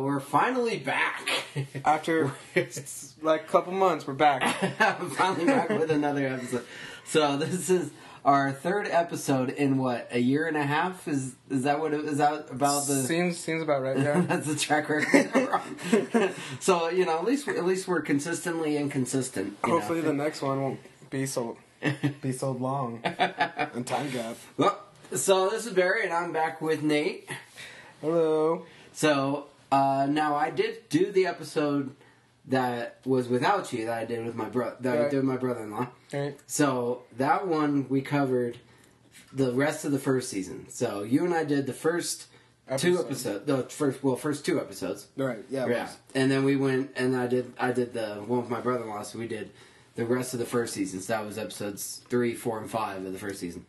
We're finally back. After like a couple months, we're back. Finally back with another episode. So this is our third episode in what a year and a half. Is is that what it, is that about the? seems seems about right. Yeah. That's the track record. so you know, at least at least we're consistently inconsistent. you know. Hopefully, the next one won't be so be so long and time gap. Well, so this is Barry, and I'm back with Nate. Hello. So uh, now I did do the episode that was without you that I did with my brother that I Right. did with my brother-in-law. All right. So that one we covered the rest of the first season. So you and I did the first two episodes. The first well, first two episodes. Right. Yeah. Yeah, and then we went and I did I did the one with my brother-in-law. So we did the rest of the first season. So that was episodes three, four, and five of the first season.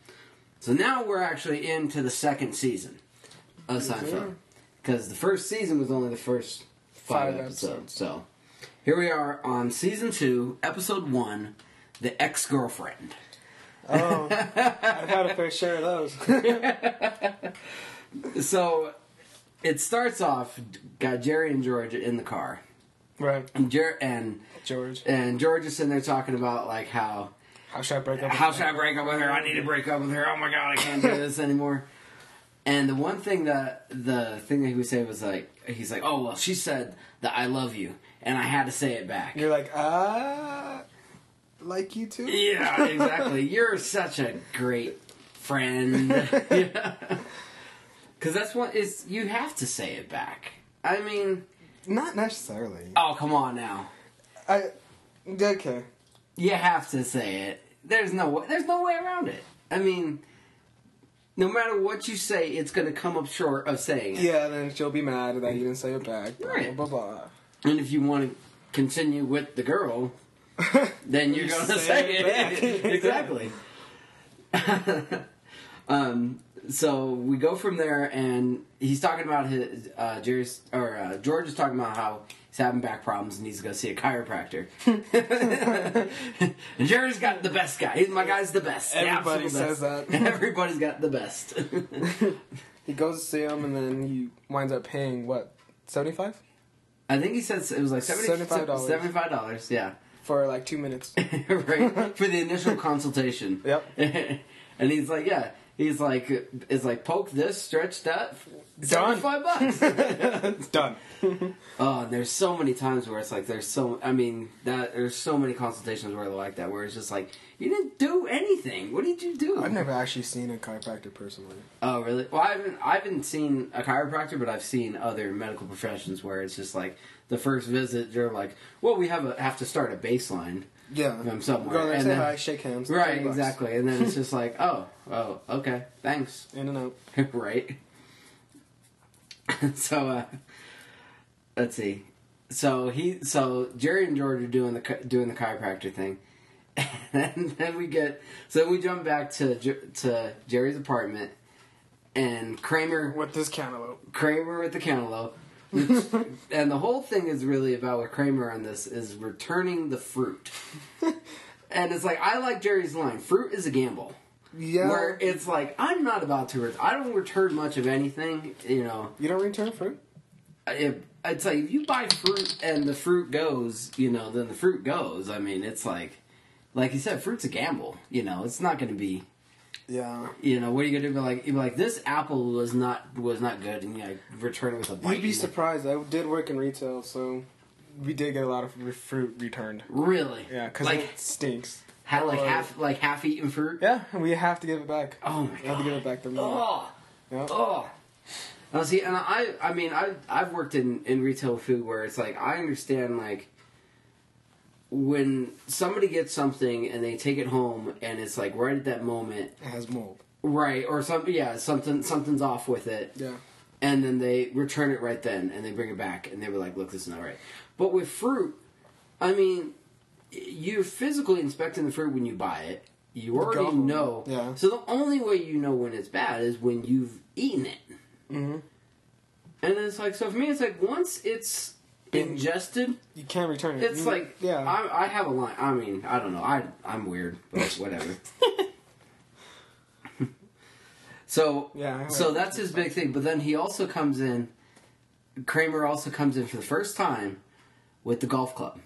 So now we're actually into the second season of. Seinfeld because the first season was only the first five, Five episodes. episodes. So here we are on season two, episode one, the ex-girlfriend. Oh, I've had a fair share of those. So it starts off got Jerry and George in the car, right. and Jer- and George, and George is sitting there talking about like how how should I break up? with how should I break up with her? I need to break up with her. Oh my god, I can't do this anymore. And the one thing that the thing that he would say was like he's like, oh well, she said that I love you, and I had to say it back. You're like ah, like you too. yeah, exactly. You're such a great friend. yeah. Cause that's what is you have to say it back. I mean, Not necessarily. oh come on now. I okay. You have to say it. There's no there's no way around it. I mean, no matter what you say, it's going to come up short of saying it. Yeah, then she'll be mad that you didn't say it back. Blah, Right. Blah blah. And if you want to continue with the girl, then you're going to say say it it. back. exactly. um, so we go from there, and he's talking about his uh, Jerry's or uh, George is talking about how he's having back problems and needs to go see a chiropractor. and Jerry's got the best guy. He's my guy's the best. Everybody absolute says best. that. Everybody's got the best. he goes to see him, and then he winds up paying what seventy five I think he said it was like $75. Seventy-five dollars. Yeah. for like two minutes. right for the initial consultation. Yep. and he's like, yeah, he's like, is like poke this, stretch that, Done. five bucks. it's done. oh, and there's so many times where it's like, there's so, I mean, that there's so many consultations where they're like that, where it's just like, you didn't do anything. What did you do? I've never actually seen a chiropractor personally. Oh, really? Well, I haven't. I haven't seen a chiropractor, but I've seen other medical professions where it's just like the first visit, they're like, "Well, we have a have to start a baseline." Yeah, From somewhere, Go and say then- hi, shake hands. Right, 30 bucks. exactly. And then it's just like, oh, oh, okay, thanks. In and out. right. so, uh, let's see. So he, so Jerry and George are doing the doing the chiropractor thing, and then we get so we jump back to to Jerry's apartment, and Kramer With this cantaloupe. Kramer with the cantaloupe. And the whole thing is really about with Kramer on this is returning the fruit. and it's like I like Jerry's line: "Fruit is a gamble." Yeah. Where it's like I'm not about to. Ret- I don't return much of anything. You know, you don't return fruit? if, it's like if you buy fruit and the fruit goes, you know, then the fruit goes. I mean, it's like, like you said, fruit's a gamble. You know, it's not going to be. Yeah. You know, what are you gonna do? Be like, be like, this apple was not was not good, and you know, return it with a bite. You'd be it. surprised. I did work in retail, so we did get a lot of fruit returned. Really? Yeah, because like it stinks. had like half like half eaten fruit. Yeah, and we have to give it back. Oh my We have god. to give it back to. Oh. Yeah. Oh. Now see, and I, I mean, I, I've worked in in retail food where it's like I understand like when somebody gets something and they take it home and it's like right at that moment, It has mold. right, or something, yeah, something something's off with it, Yeah. and then they return it right then and they bring it back and they were like, look, this is not right. But with fruit, I mean, you're physically inspecting the fruit when you buy it. You already know. Yeah. So the only way you know when it's bad is when you've eaten it. Mm-hmm. And it's like so for me, it's like once it's ingested, You can't return it. it's You- like yeah. I, I have a line. I mean, I don't know. I I'm weird, but whatever. so yeah. So that's his big thing. But then he also comes in. Kramer also comes in for the first time with the golf club.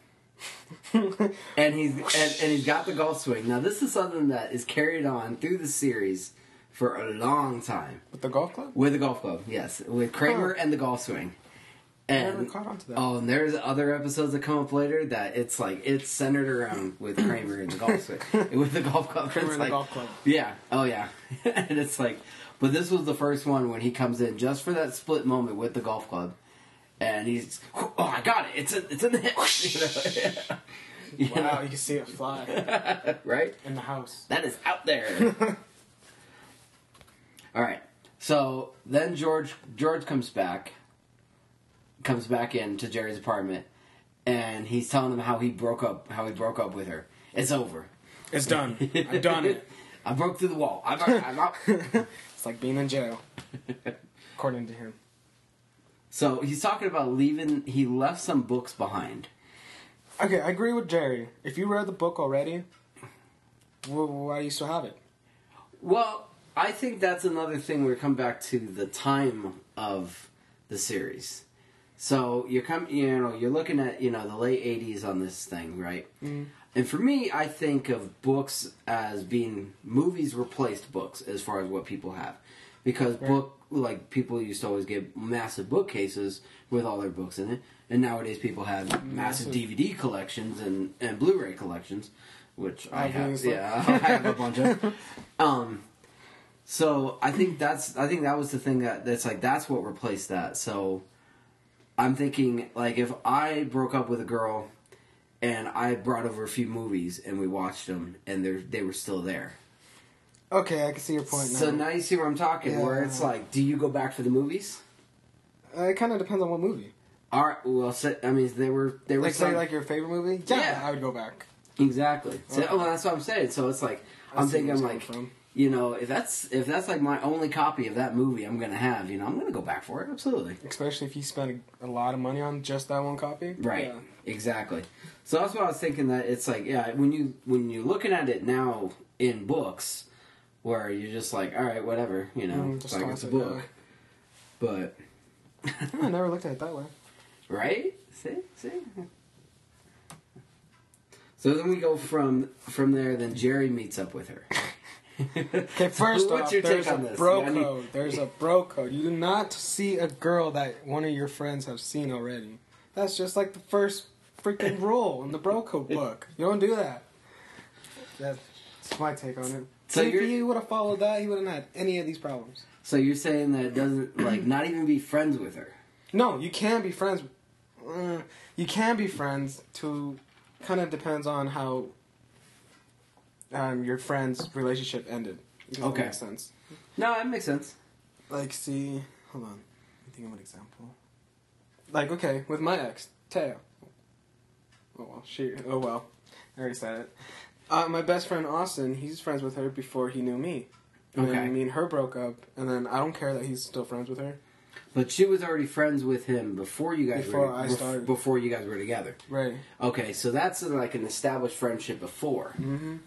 and he's and, and he's got the golf swing. Now this is something that is carried on through the series for a long time. With the golf club? With the golf club, yes. With Kramer and the golf swing. And caught on to that. oh, and there's other episodes that come up later that it's like it's centered around with Kramer and the golf with the golf club. Kramer and the golf club. Yeah. Oh yeah. and it's like but this was the first one when he comes in just for that split moment with the golf club. And he's oh I got it. It's in, it's in the hip. You know? Wow, you can see it fly right? in the house. That is out there. All right. So then George George comes back, comes back into Jerry's apartment, and he's telling him how he broke up how he broke up with her. It's over. It's done. I've done it. I broke through the wall. I'm, I'm out. It's like being in jail, according to him. so he's talking about leaving. He left some books behind. Okay, I agree with Jerry. If you read the book already, wh- why do you still have it? Well, I think that's another thing. We come back to the time of the series. So you're come, you know, you're looking at you know the late '80s on this thing, right? Mm. And for me, I think of books as being movies replaced books as far as what people have, because book like people used to always get massive bookcases with all their books in it, and nowadays people have massive, Massive. DVD collections and and Blu-ray collections, which I have. Obviously. Yeah, I have a bunch of. Um, so I think that's I think that was the thing that that's like that's what replaced that. So I'm thinking like if I broke up with a girl and I brought over a few movies and we watched them and they they were still there. Okay, I can see your point now. So now you see where I'm talking, where it's like, do you go back for the movies? Uh, it kind of depends on what movie. All right, well, so, I mean, they were they were Like, say, like your favorite movie? Yeah, Yeah. I would go back. exactly. So, Okay. well, that's what I'm saying. So it's like I I'm thinking it's like from. You know if that's if that's like my only copy of that movie I'm gonna have, you know, I'm gonna go back for it. Absolutely. Especially if you spend a, a lot of money on just that one copy. Right. Yeah. Exactly. So that's what I was thinking. That it's like, yeah, when you when you're looking at it now in books, where you're just like, all right, whatever, you know, Mm, it's just like it's a it, book. But I never looked at it that way. right, see, see. So then we go from from there. Then Jerry meets up with her. Okay, first what's off, your there's take a this? bro I need- code. There's a bro code. You do not see a girl that one of your friends have seen already. That's just like the first freaking rule in the bro code book. You don't do that. That's my take on it. So So if you're- he would have followed that, he wouldn't have had any of these problems. So you're saying that it doesn't like not even be friends with her. No, you can be friends. Uh, you can be friends. To kind of depends on how um, your friend's relationship ended. Does that Okay. make sense? No, that makes sense. Like, see, hold on. Let me think of an example. Like, okay, with my ex, Taya. Oh well, she. Oh well, I already said it. Uh, my best friend Austin, he's friends with her before he knew me. And Okay. then me and her broke up, and then I don't care that he's still friends with her. But she was already friends with him before you guys Before were I started. before you guys were together. Right. Okay, so that's like an established friendship before. Mm-hmm.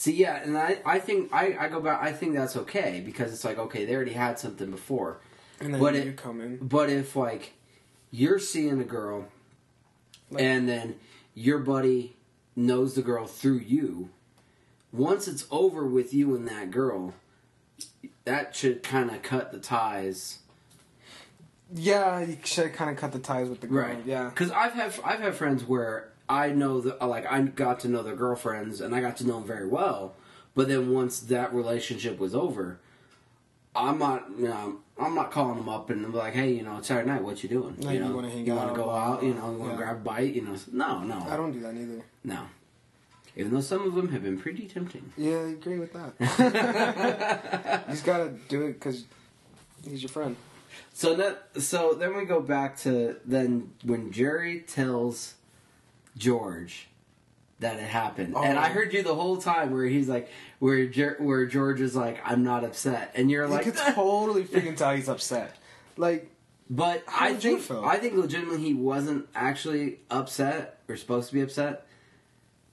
See, yeah, and I, I think I, I go back. I think that's okay because it's like okay, they already had something before. And then But you it- come in. But if like you're seeing a girl, Like- and then your buddy knows the girl through you, once it's over with you and that girl, that should kind of cut the ties. Yeah, you should kind of cut the ties with the girl. Right. Yeah. Because I've had I've had friends where I know that like I got to know their girlfriends and I got to know them very well, but then once that relationship was over, I'm not you know, I'm not calling them up and be like, hey, you know, it's Saturday night. What you doing? No, you you know, wanna hang you want out, to go out? You know, you want to yeah. grab a bite? You know, no, no, I don't do that either. no. Even though some of them have been pretty tempting. Yeah, I agree with that. you just gotta do it because he's your friend. So that so then we go back to then when Jerry tells George that it happened, and Oh. I heard you the whole time where he's like where Jer- where George is like I'm not upset, and you're You like, could totally freaking tell he's upset. Like, but I think? I think legitimately he wasn't actually upset or supposed to be upset.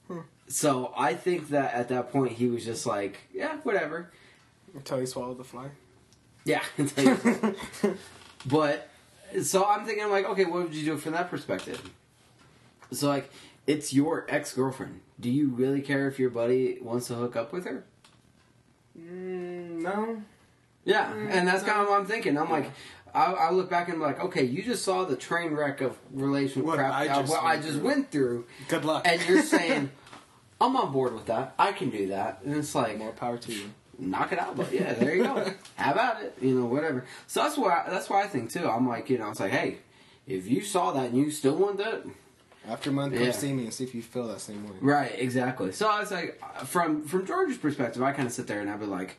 Hmm. So I think that at that point he was just like, yeah, whatever. until he swallowed the fly. Yeah. but so I'm thinking, like, okay, what would you do from that perspective? So like, it's your ex girlfriend. Do you really care if your buddy wants to hook up with her? Mm, no. Yeah, Mm, and that's no. kind of what I'm thinking. I'm Yeah. like, I, I look back and I'm like, okay, you just saw the train wreck of relationship What crap I uh, just what I just through. went through, Good luck. and you're saying, I'm on board with that. I can do that, and it's like, more power to you. knock it out. But yeah, there you go. How about it? You know, whatever. So that's why that's why I think too. I'm like, you know, it's like, hey, if you saw that and you still want that, After a month, come Yeah. see me and see if you feel that same way. right? Exactly. So I was like, from from George's perspective, I kind of sit there and I'd be like.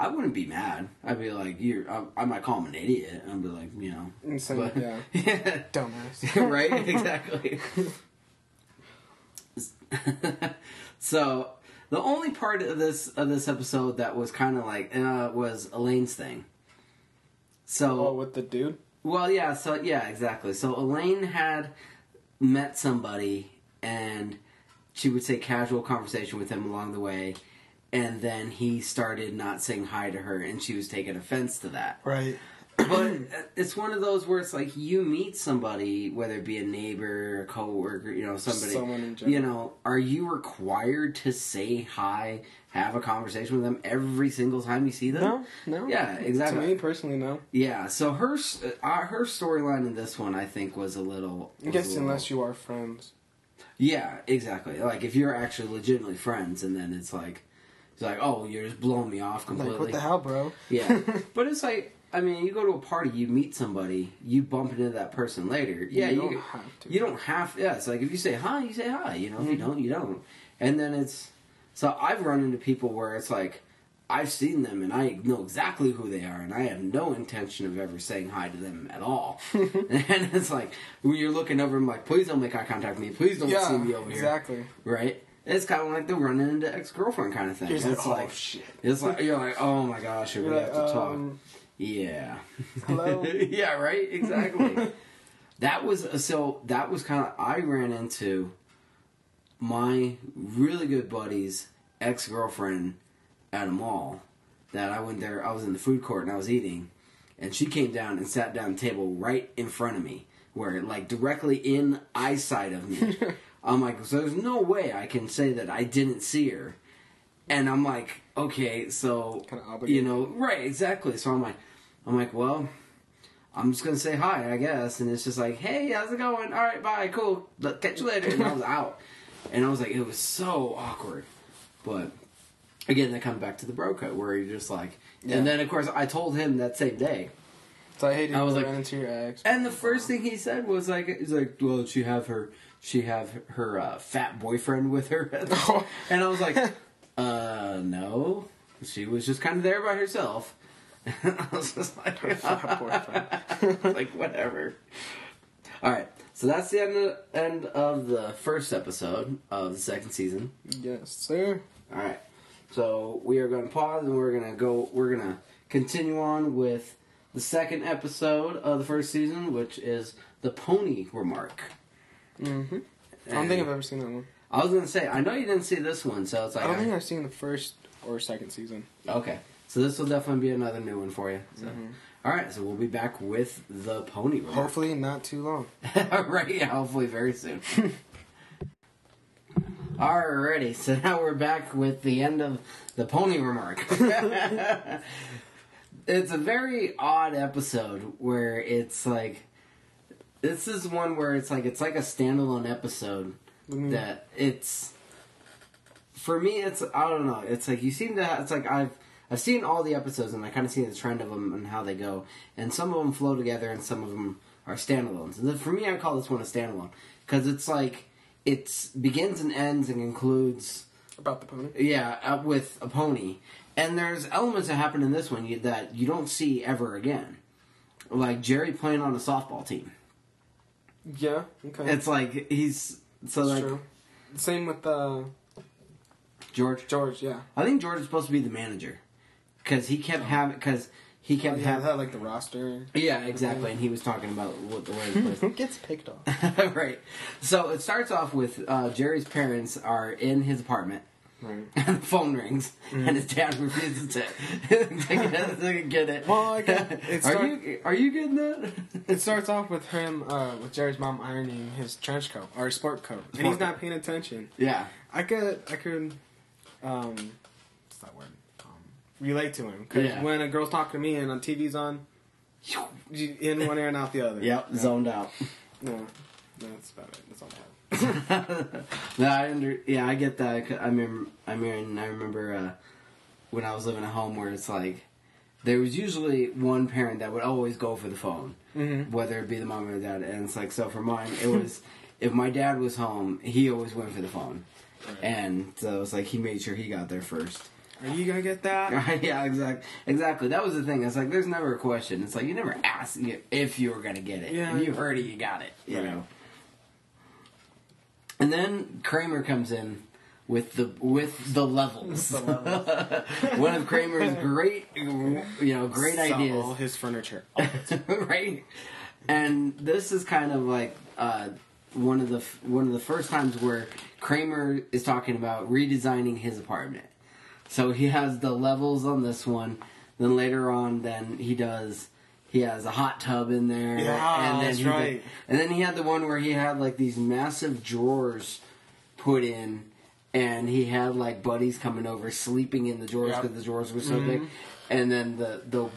I wouldn't be mad. I'd be like, "You're." I, I might call him an idiot. I'd be like, you know, so, but- yeah. yeah, Dumbass. right? Exactly. so the only part of this of this episode that was kind of like uh, was Elaine's thing. So oh, with the dude? well, yeah, so yeah, exactly. So Elaine had met somebody, and she would say casual conversation with him along the way, and then he started not saying hi to her, and she was taking offense to that. Right. But it's one of those where it's like you meet somebody, whether it be a neighbor, a coworker, you know, somebody, Someone in general. you know, are you required to say hi, have a conversation with them every single time you see them? No, no. Yeah, exactly. To me personally, no. Yeah, so her uh, her storyline in this one, I think, was a little. I guess unless you are friends. Yeah, exactly. Like if you're actually legitimately friends, and then it's like, it's like, oh, you're just blowing me off completely. Like, what the hell, bro? Yeah, but it's like, I mean, you go to a party, you meet somebody, you bump into that person later. Yeah, you you don't have to. you don't have. Yeah, it's like if you say hi, you say hi. You know, if you Mhm. don't, you don't. And then it's so I've run into people where it's like I've seen them and I know exactly who they are, and I have no intention of ever saying hi to them at all. and it's like when you're looking over, I'm like, please don't make eye contact with me. Please don't yeah, see me over here. exactly. Right? It's kind of like the running into ex girlfriend kind of thing. It's like, oh shit. it's like you're like, oh my gosh, you're gonna have to talk. Yeah. Hello? yeah, right? Exactly. that was uh, so that was kind of I ran into my really good buddy's ex-girlfriend at a mall that I went there I was in the food court and I was eating and she came down and sat down at the table right in front of me where like directly in eyesight of me. I'm like so there's no way I can say that I didn't see her. And I'm like, okay, so Kinda you know, right, exactly. So I'm like, I'm like, well, I'm just gonna say hi, I guess. And it's just like, hey, how's it going? All right, bye, cool. Look, Catch you later. And I was out, and I was like, it was so awkward. But again, that comes back to the bro code where you're just like, Yeah. and then of course I told him that same day, So I hated I was like- into your ex. and the first thing he said was like, he's like, well, she have her, she have her uh, fat boyfriend with her, and I was like, uh, no, she was just kind of there by herself. I was just like, like whatever. All right, so that's the end of, end of the first episode of the second season. yes, sir. All right, so we are going to pause and we're going to go. We're going to continue on with the second episode of the first season, which is the pony remark. Mm-hmm. I don't think I've ever seen that one. I was going to say, I know you didn't see this one, so it's like I don't think I've seen the first or second season. okay. So this will definitely be another new one for you. So. Mhm. All right, so we'll be back with the pony remark. Hopefully, not too long. right, yeah, hopefully very soon. Alrighty, so now we're back with the end of the pony remark. it's a very odd episode where it's like this is one where it's like it's like a standalone episode Mm. that it's for me it's I don't know it's like you seem to have, it's like I've I've seen all the episodes and I kind of see the trend of them and how they go and some of them flow together and some of them are standalones and for me I call this one a standalone because it's like it begins and ends and concludes About the pony. yeah uh, with a pony and there's elements that happen in this one that you don't see ever again like Jerry playing on a softball team Yeah. Okay. it's like he's so That's like true. Same with uh, George George. Yeah. I think George is supposed to be the manager because he kept having because he Oh, kept yeah, having like the roster. yeah exactly and he was talking about what the way he Who gets picked off? right so it starts off with uh, Jerry's parents are in his apartment Right. and the phone rings, and his dad refuses to, to get it. Well, I get- it are you are you getting that? It starts off with him, uh, with Jerry's mom ironing his trench coat or his sport coat, and he's Sport not paying attention. yeah, I could, I could, um, what's that word? Relate to him because Yeah. when a girl's talking to me and on TV's on, in one ear and out the other. yep, No, zoned out. No, no, that's about it. That's all I have. no, I under yeah, I get that. I mean, I mean, I remember uh, when I was living at home where it's like there was usually one parent that would always go for the phone, Mhm. whether it be the mom or the dad. And it's like so for mine, it was if my dad was home, he always went for the phone, Right. and so it was like he made sure he got there first. Are you gonna get that? yeah, exactly. Exactly. That was the thing. It's like there's never a question. It's like you never ask if you were gonna get it. Yeah. If you heard it, you got it. You Right. know. And then Kramer comes in with the with the levels. The levels. One of Kramer's great, you know, great Sell ideas all his furniture. right? And this is kind of like uh, one of the one of the first times where Kramer is talking about redesigning his apartment. So he has the levels on this one. Then later on, then he does. He has a hot tub in there, Yeah, and then that's he did- right. and then he had the one where he had like these massive drawers put in, and he had like buddies coming over sleeping in the drawers Yep. because the drawers were so mm-hmm. big. And then the the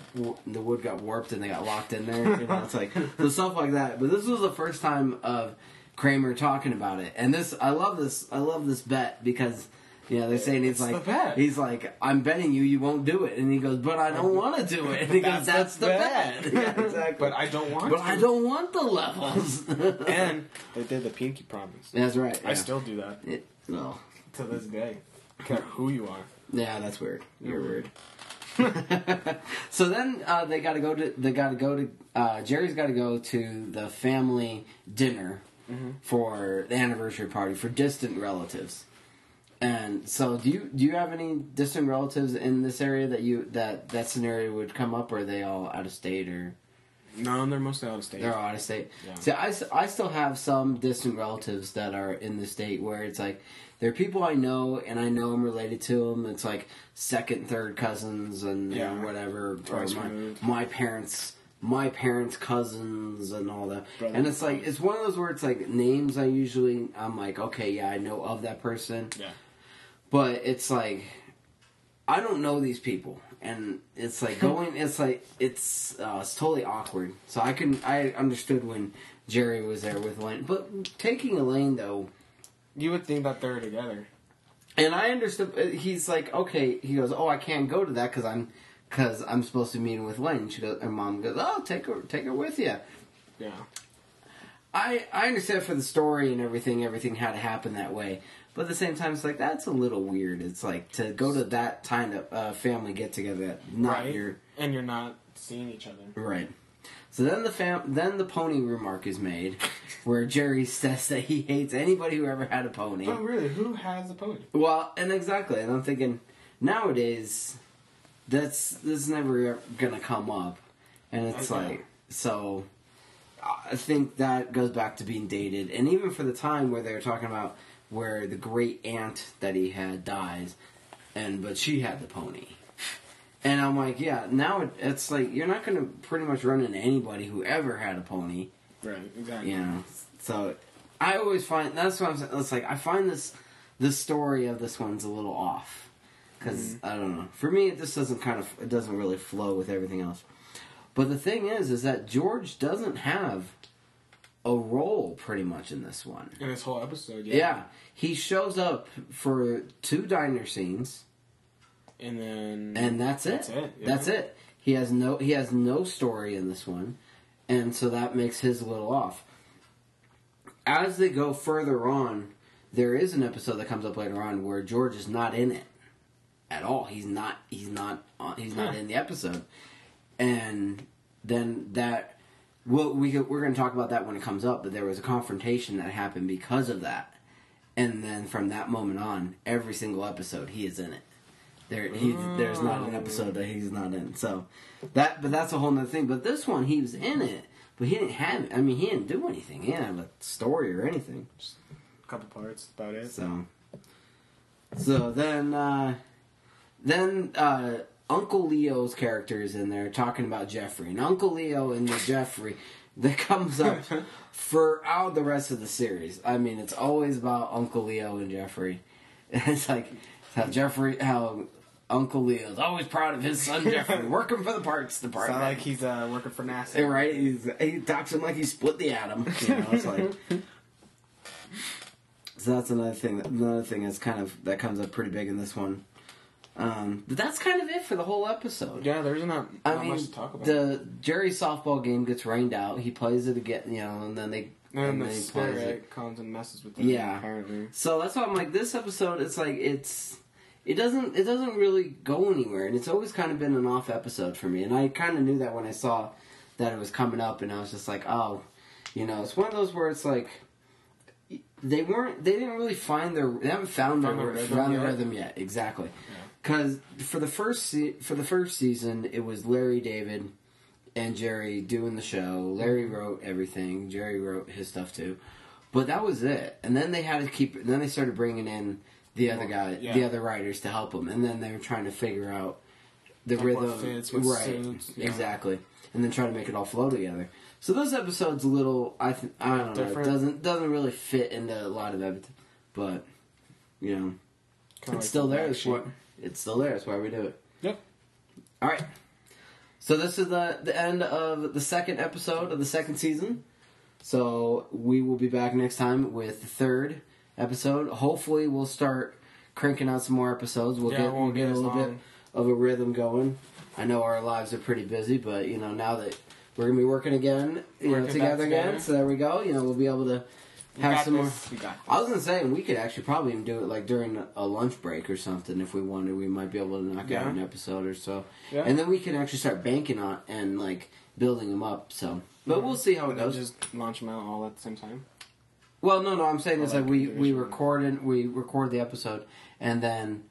the wood got warped and they got locked in there. You know, it's like so stuff like that. But this was the first time of Kramer talking about it, and this I love this I love this bet because. You know, they're saying he's like, the bet. he's like, I'm betting you, you won't do it, and he goes, but I don't want to do it, and he goes, That's that's the the bet. bet, yeah, exactly. but I don't want But to. I don't want the levels. And they did the pinky promise. that's right. I still do that It, no. to this day. I care who you are. Yeah, that's weird. You're You're weird. so then uh, they got to go to they got to go to uh, Jerry's got to go to the family dinner for the anniversary party for distant relatives. And so, do you do you have any distant relatives in this area that you that that scenario would come up, or are they all out of state, or No, they're mostly out of state. they're out of state? Yeah. See, I, I still have some distant relatives that are in the state where it's like they're people I know and I know I'm related to them. It's like second, third cousins and Yeah. or whatever. Or my, my parents, my parents' cousins and all that. And it's like it's one of those where it's like names. I usually I'm like okay, yeah, I know of that person, Yeah. But it's like I don't know these people, and it's like going. It's like it's uh, it's totally awkward. So I can I understood when Jerry was there with Elaine, but taking Elaine though, You would think that they're together. and I understood. uh, He's like, okay. He goes, oh, I can't go to that because I'm because I'm supposed to be meeting with Elaine. She goes, and mom goes, oh, take her take her with you. Yeah. I I understand for the story and everything, everything had to happen that way. But at the same time, it's like that's a little weird. It's like to go to that kind of uh, family get together, not right. your And you're not seeing each other. right. So then the fam- then the pony remark is made, where Jerry says that he hates anybody who ever had a pony. But really, who has a pony? Well, and exactly, and I'm thinking nowadays that's this is never gonna come up, and it's Okay. like so. I think that goes back to being dated, and even for the time where they were talking about where the great aunt that he had dies, and but she had the pony, and I'm like, yeah, now it, it's like you're not gonna pretty much run into anybody who ever had a pony, Right. Exactly. you know. So I always find that's what I'm saying. It's like I find this the story of this one's a little off because mm-hmm. I don't know. For me, it just doesn't kind of it doesn't really flow with everything else. But the thing is, is that George doesn't have a role pretty much in this one. In this whole episode, Yeah, yeah. he shows up for two diner scenes, And then. and that's it. That's it. yeah. That's it. He has no he has no story in this one, and so that makes his a little off. As they go further on, there is an episode that comes up later on where George is not in it at all. He's not. He's not. on- He's not Huh. in the episode, and then that. Well, we we're going to talk about that when it comes up. But there was a confrontation that happened because of that, and then from that moment on, every single episode he is in it. There, he, there's not an episode that he's not in. So that, but that's a whole nother thing. But this one, he was in it, but he didn't have. I mean, he didn't do anything. He didn't have a story or anything. Just A couple parts, about it. So, So then, uh, then uh, Uncle Leo's character is in there talking about Jeffrey, and Uncle Leo and the Jeffrey that comes up throughout the rest of the series. I mean, it's always about Uncle Leo and Jeffrey. it's like how Jeffrey, how Uncle Leo's always proud of his son Jeffrey working for the Sound department. like he's uh, working for NASA. Yeah, right? He's, he talks him like he split the atom. You know, it's like. so that's another thing. Another thing that's kind of that comes up pretty big in this one. Um, but that's kind of it for the whole episode. Yeah, there's not, I not mean, much to talk about. the Jerry softball game gets rained out. He plays it again, you know, and then they and the then spirit plays it. comes and messes with them. Yeah. apparently. So that's why I'm like, this episode, it's like it's it doesn't it doesn't really go anywhere, and it's always kind of been an off episode for me. And I kind of knew that when I saw that it was coming up, and I was just like, oh, you know, it's one of those where it's like they weren't they didn't really find their they haven't found their Found their rhythm yet? rhythm yet exactly because for the first se- for the first season it was Larry David and Jerry doing the show Larry Mm-hmm. wrote everything Jerry wrote his stuff too but that was it and then they had to keep then they started bringing in the other guy yeah. the other writers to help them and then they were trying to figure out the Like what rhythm fits, what right suits, yeah. exactly and then try to make it all flow together so those episodes a little I th- I don't know Different. doesn't doesn't really fit into a lot of everything but you know Kinda it's like still the there. sheet. why, it's still there. That's why we do it. Yep. All right. So this is the the end of the second episode of the second season. So we will be back next time with the third episode. Hopefully, we'll start cranking out some more episodes. We'll Yeah, get we'll get a little bit of a rhythm going. I know our lives are pretty busy, but you know now that we're gonna be working again, you know, Working back together again. So there we go. You know, we'll be able to We have some more. this. We got I was gonna say we could actually probably even do it like during a lunch break or something if we wanted. We might be able to knock out an episode or so, Yeah. and then we can actually start banking on and like building them up. So, but we'll see how it goes. just launch them out all at the same time. Well, no, no, I'm saying it's Oh, like like we we individually. record it, we record the episode, and then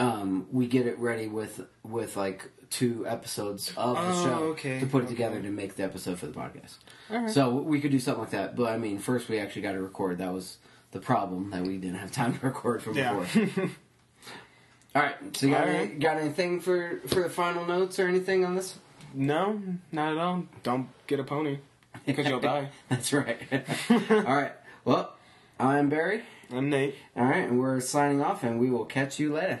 um, we get it ready with with like two episodes of the Oh, show okay, to put it okay. together to make the episode for the podcast. Alright. So we could do something like that. But I mean, first we actually got to record. That was the problem that we didn't have time to record from Yeah. before. All right. So you got, any, Alright. got anything for for the final notes or anything on this? no, not at all. Don't get a pony because you'll die. That's right. All right. Well, I'm Barry. I'm Nate. All right, and we're signing off, and we will catch you later.